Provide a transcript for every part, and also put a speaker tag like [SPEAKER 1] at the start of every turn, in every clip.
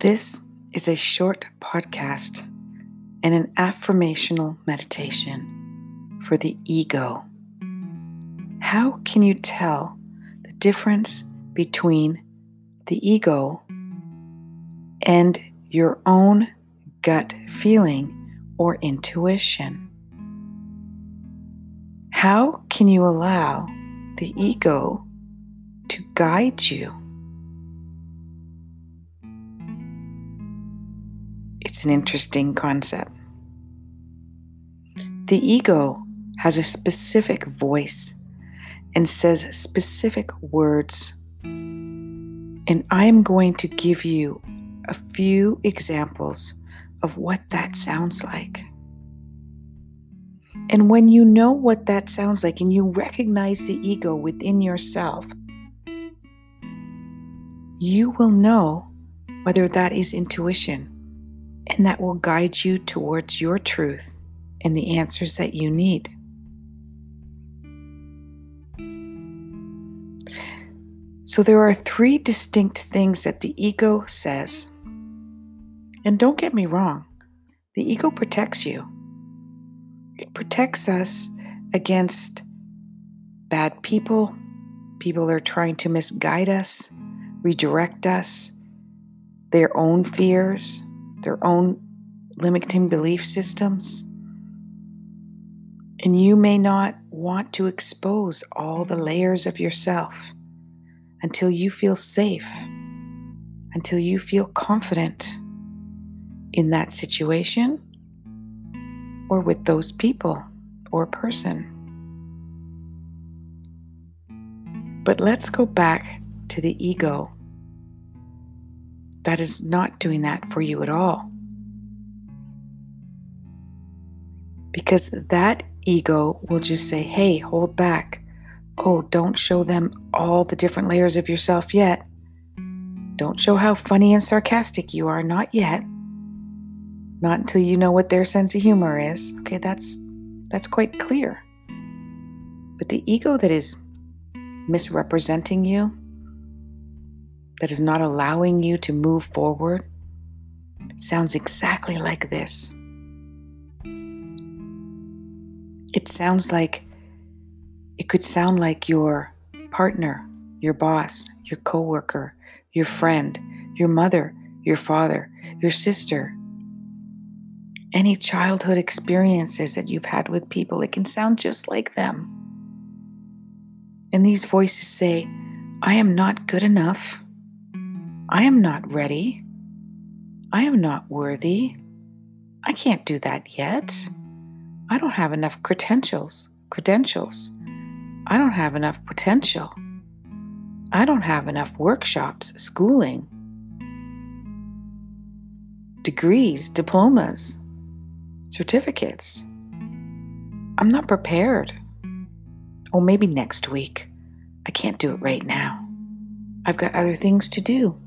[SPEAKER 1] This is a short podcast and an affirmational meditation for the ego. How can you tell the difference between the ego and your own gut feeling or intuition? How can you allow the ego to guide you? It's an interesting concept. The ego has a specific voice and says specific words. And I'm going to give you a few examples of what that sounds like. And when you know what that sounds like and you recognize the ego within yourself, you will know whether that is intuition and that will guide you towards your truth and the answers that you need. So, there are three distinct things that the ego says. And don't get me wrong, the ego protects you, it protects us against bad people, people that are trying to misguide us, redirect us, their own fears, their own limiting belief systems. And you may not want to expose all the layers of yourself until you feel safe, until you feel confident in that situation or with those people or person. But let's go back to the ego that is not doing that for you at all. Because that ego will just say, hey, hold back. Oh, don't show them all the different layers of yourself yet. Don't show how funny and sarcastic you are, not yet. Not until you know what their sense of humor is. Okay, that's that's quite clear. But the ego that is misrepresenting you, that is not allowing you to move forward, sounds exactly like this. It sounds like, it could sound like your partner, your boss, your coworker, your friend, your mother, your father, your sister. Any childhood experiences that you've had with people, it can sound just like them. And these voices say, I am not good enough. I am not ready. I am not worthy. I can't do that yet. I don't have enough credentials. Credentials. I don't have enough potential. I don't have enough workshops, schooling, degrees, diplomas, certificates. I'm not prepared. Or maybe next week. I can't do it right now. I've got other things to do.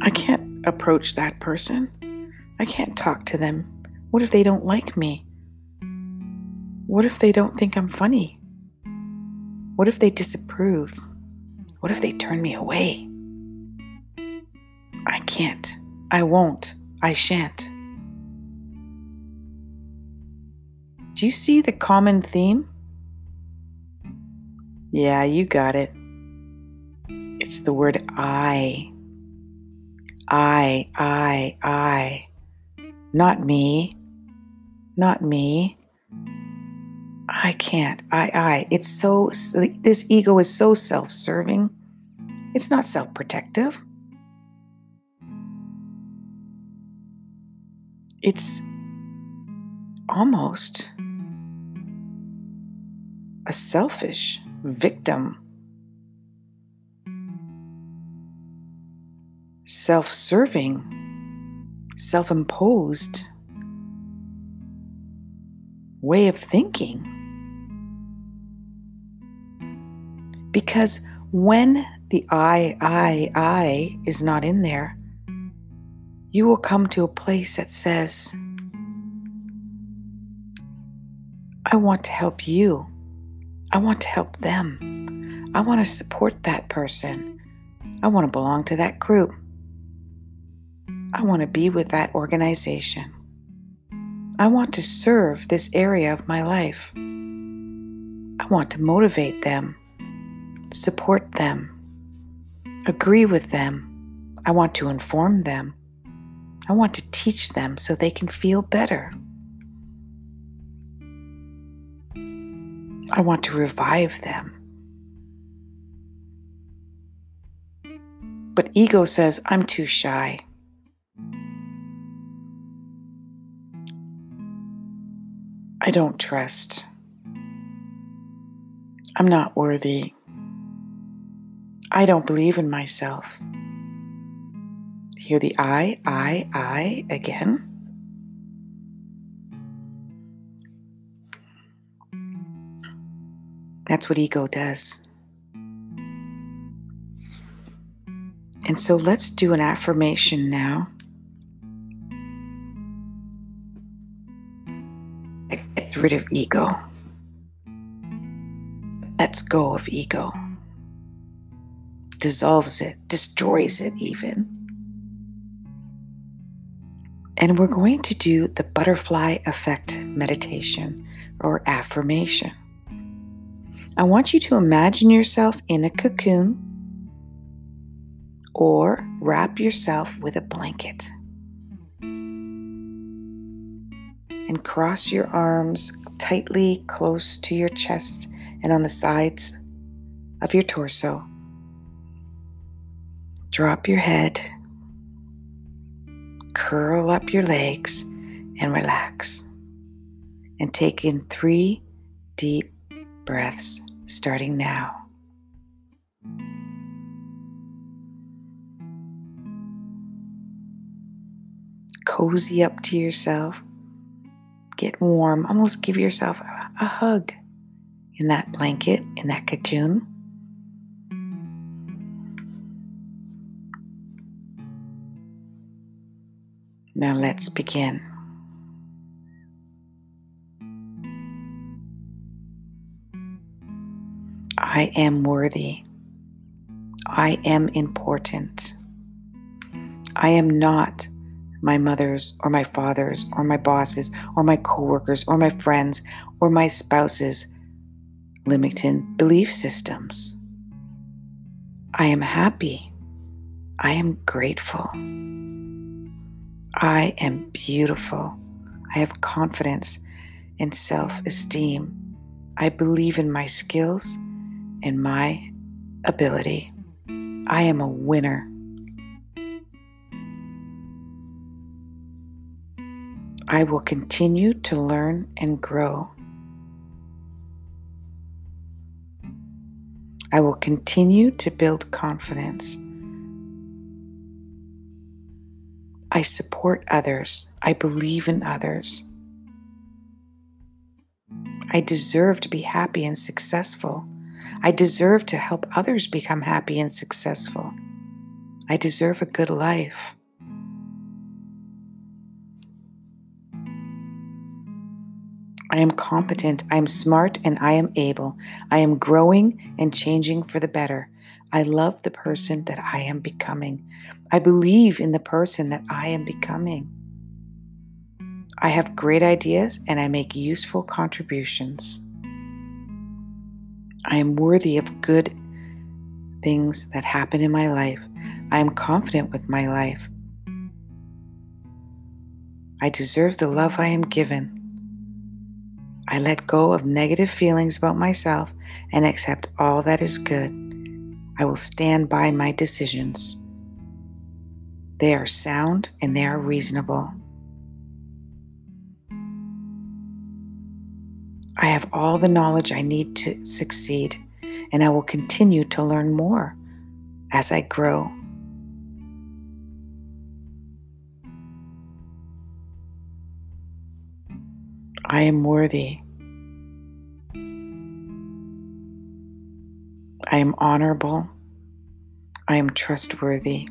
[SPEAKER 1] I can't approach that person. I can't talk to them. What if they don't like me? What if they don't think I'm funny? What if they disapprove? What if they turn me away? I can't. I won't. I shan't. Do you see the common theme? Yeah, you got it. It's the word I. I, I, I. Not me. Not me. I can't. I, I. It's so, this ego is so self serving. It's not self protective. It's almost a selfish victim, self serving self imposed way of thinking. Because when the I, I, I is not in there, you will come to a place that says, I want to help you. I want to help them. I want to support that person. I want to belong to that group. I want to be with that organization. I want to serve this area of my life. I want to motivate them, support them, agree with them. I want to inform them. I want to teach them so they can feel better. I want to revive them. But ego says, I'm too shy. I don't trust. I'm not worthy. I don't believe in myself. Hear the I, I, I again. That's what ego does. And so let's do an affirmation now. Rid of ego. Let's go of ego. Dissolves it, destroys it even. And we're going to do the butterfly effect meditation or affirmation. I want you to imagine yourself in a cocoon or wrap yourself with a blanket. And cross your arms tightly close to your chest and on the sides of your torso. Drop your head, curl up your legs, and relax. And take in three deep breaths starting now. Cozy up to yourself. Get warm. Almost give yourself a, hug in that blanket, in that cocoon. Now let's begin. I am worthy. I am important. I am not my mother's or my father's or my boss's or my coworkers or my friends or my spouse's limiting belief systems. I am happy. I am grateful. I am beautiful. I have confidence and self esteem. I believe in my skills and my ability. I am a winner. I will continue to learn and grow. I will continue to build confidence. I support others. I believe in others. I deserve to be happy and successful. I deserve to help others become happy and successful. I deserve a good life. I am competent, I am smart, and I am able. I am growing and changing for the better. I love the person that I am becoming. I believe in the person that I am becoming. I have great ideas and I make useful contributions. I am worthy of good things that happen in my life. I am confident with my life. I deserve the love I am given. I let go of negative feelings about myself and accept all that is good. I will stand by my decisions. They are sound and they are reasonable. I have all the knowledge I need to succeed, and I will continue to learn more as I grow. I am worthy. I am honorable. I am trustworthy.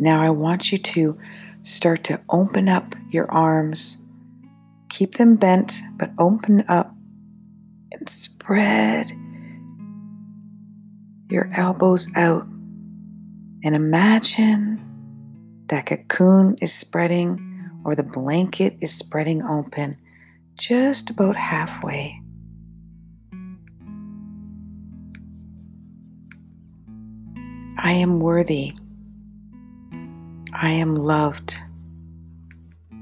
[SPEAKER 1] Now, I want you to start to open up your arms. Keep them bent, but open up and spread your elbows out and imagine that cocoon is spreading or the blanket is spreading open just about halfway. I am worthy. I am loved.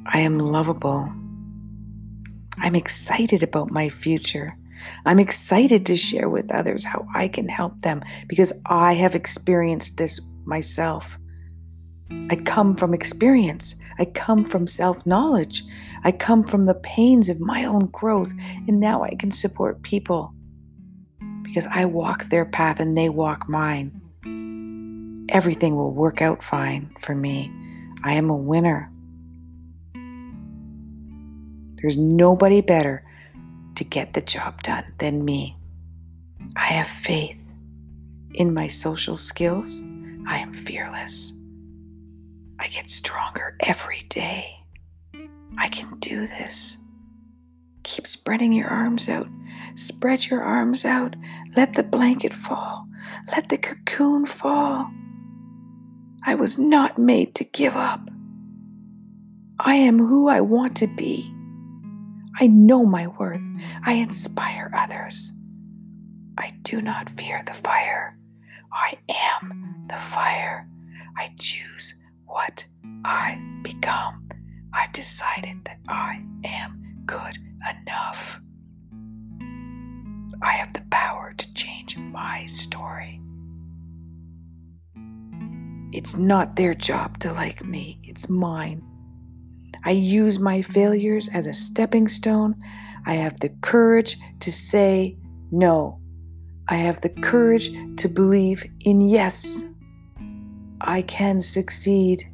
[SPEAKER 1] I am lovable. I'm excited about my future. I'm excited to share with others how I can help them because I have experienced this myself. I come from experience. I come from self knowledge. I come from the pains of my own growth. And now I can support people because I walk their path and they walk mine. Everything will work out fine for me. I am a winner. There's nobody better to get the job done than me. I have faith in my social skills. I am fearless. I get stronger every day. I can do this. Keep spreading your arms out. Spread your arms out. Let the blanket fall. Let the cocoon fall. I was not made to give up. I am who I want to be. I know my worth. I inspire others. I do not fear the fire. I am the fire. I choose what I become. I've decided that I am good enough. I have the power to change my story. It's not their job to like me, it's mine. I use my failures as a stepping stone. I have the courage to say no. I have the courage to believe in yes. I can succeed.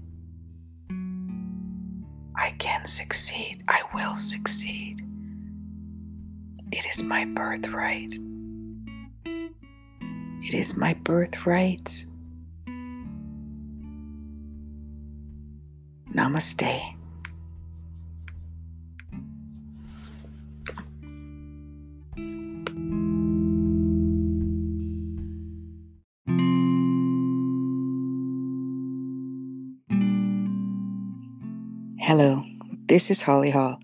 [SPEAKER 1] I can succeed. I will succeed. It is my birthright. It is my birthright. Namaste. This is Holly Hall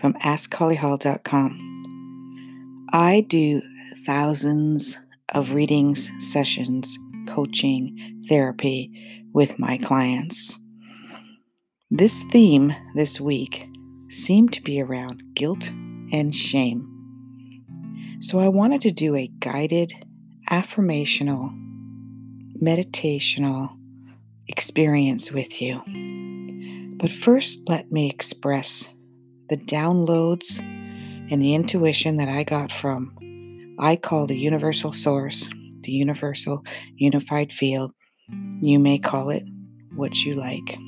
[SPEAKER 1] from AskHollyHall.com. I do thousands of readings, sessions, coaching, therapy with my clients. This theme this week seemed to be around guilt and shame. So I wanted to do a guided, affirmational, meditational experience with you. But first, let me express the downloads and the intuition that I got from I call the universal source, the universal unified field. You may call it what you like.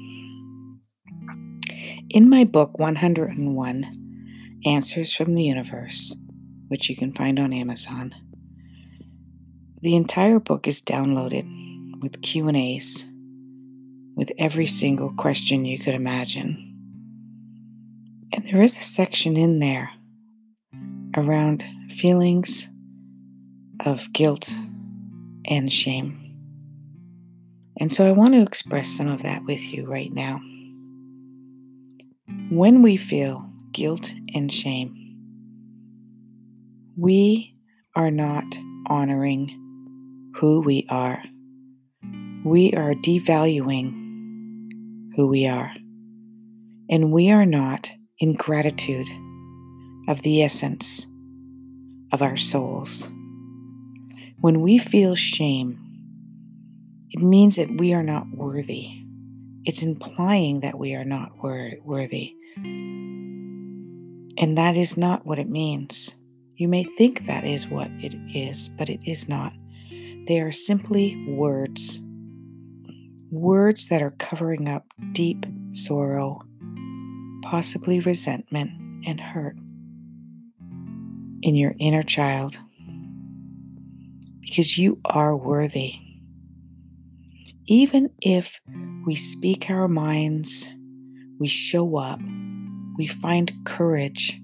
[SPEAKER 1] In my book, 101 Answers from the Universe, which you can find on Amazon, the entire book is downloaded with Q&As with every single question you could imagine. And there is a section in there around feelings of guilt and shame. And so I want to express some of that with you right now. When we feel guilt and shame, we are not honoring who we are. We are devaluing who we are. And we are not in gratitude of the essence of our souls. When we feel shame, it means that we are not worthy. It's implying that we are not worthy. And that is not what it means. You may think that is what it is, but it is not. They are simply words. Words that are covering up deep sorrow, possibly resentment and hurt in your inner child. Because you are worthy. Even if we speak our minds, we show up, we find courage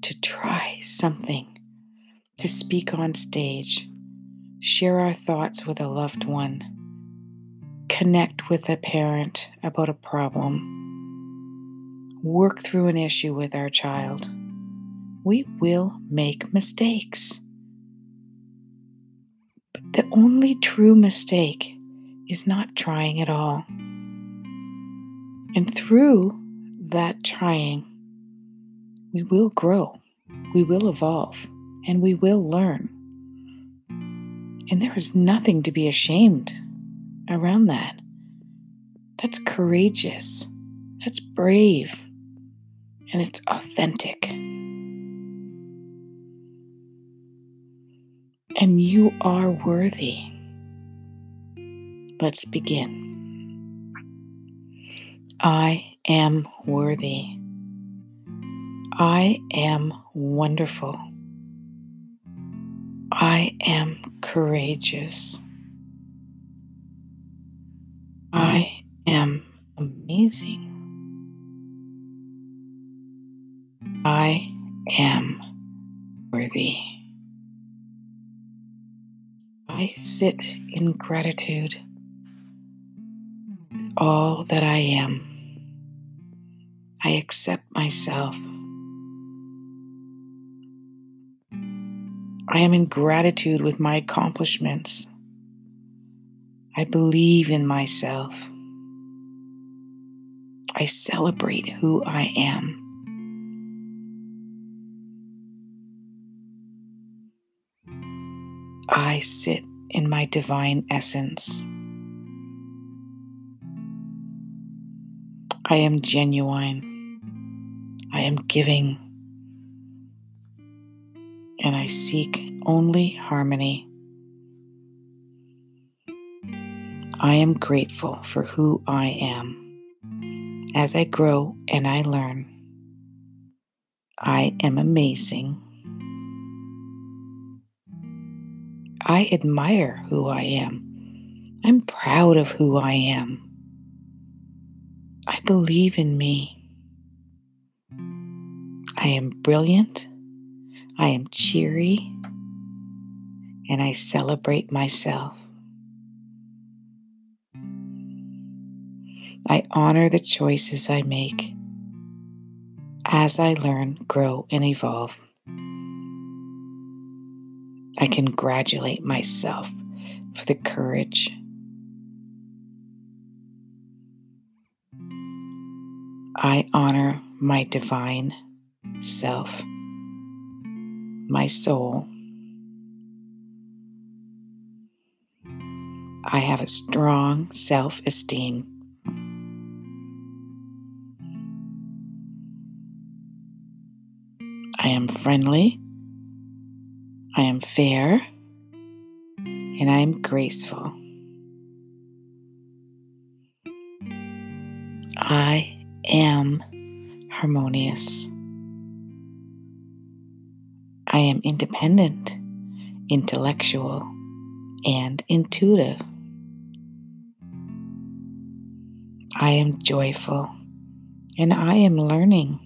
[SPEAKER 1] to try something, to speak on stage, share our thoughts with a loved one, connect with a parent about a problem, work through an issue with our child. We will make mistakes. But the only true mistake is not trying at all. And through that trying, we will grow, we will evolve, and we will learn. And there is nothing to be ashamed around that. That's courageous, that's brave, and it's authentic. And you are worthy. Let's begin. I am worthy. I am wonderful. I am courageous. Amazing. I am worthy. I sit in gratitude with all that I am. I accept myself. I am in gratitude with my accomplishments. I believe in myself. I celebrate who I am. I sit in my divine essence. I am genuine. I am giving. And I seek only harmony. I am grateful for who I am. As I grow and I learn, I am amazing. I admire who I am. I'm proud of who I am. I believe in me. I am brilliant. I am cheery. And I celebrate myself. I honor the choices I make as I learn, grow, and evolve. I congratulate myself for the courage. I honor my divine self, my soul. I have a strong self esteem. I am friendly. I am fair and I am graceful. I am harmonious. I am independent, intellectual, and intuitive. I am joyful and I am learning.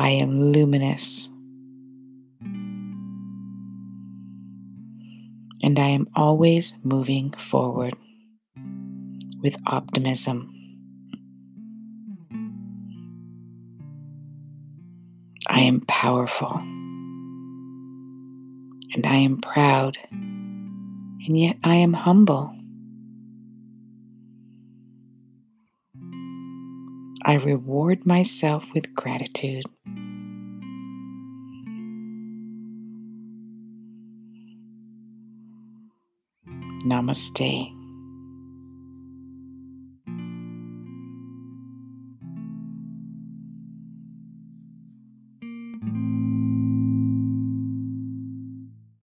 [SPEAKER 1] I am luminous. And I am always moving forward with optimism. I am powerful. And I am proud. And yet I am humble. I reward myself with gratitude. Namaste.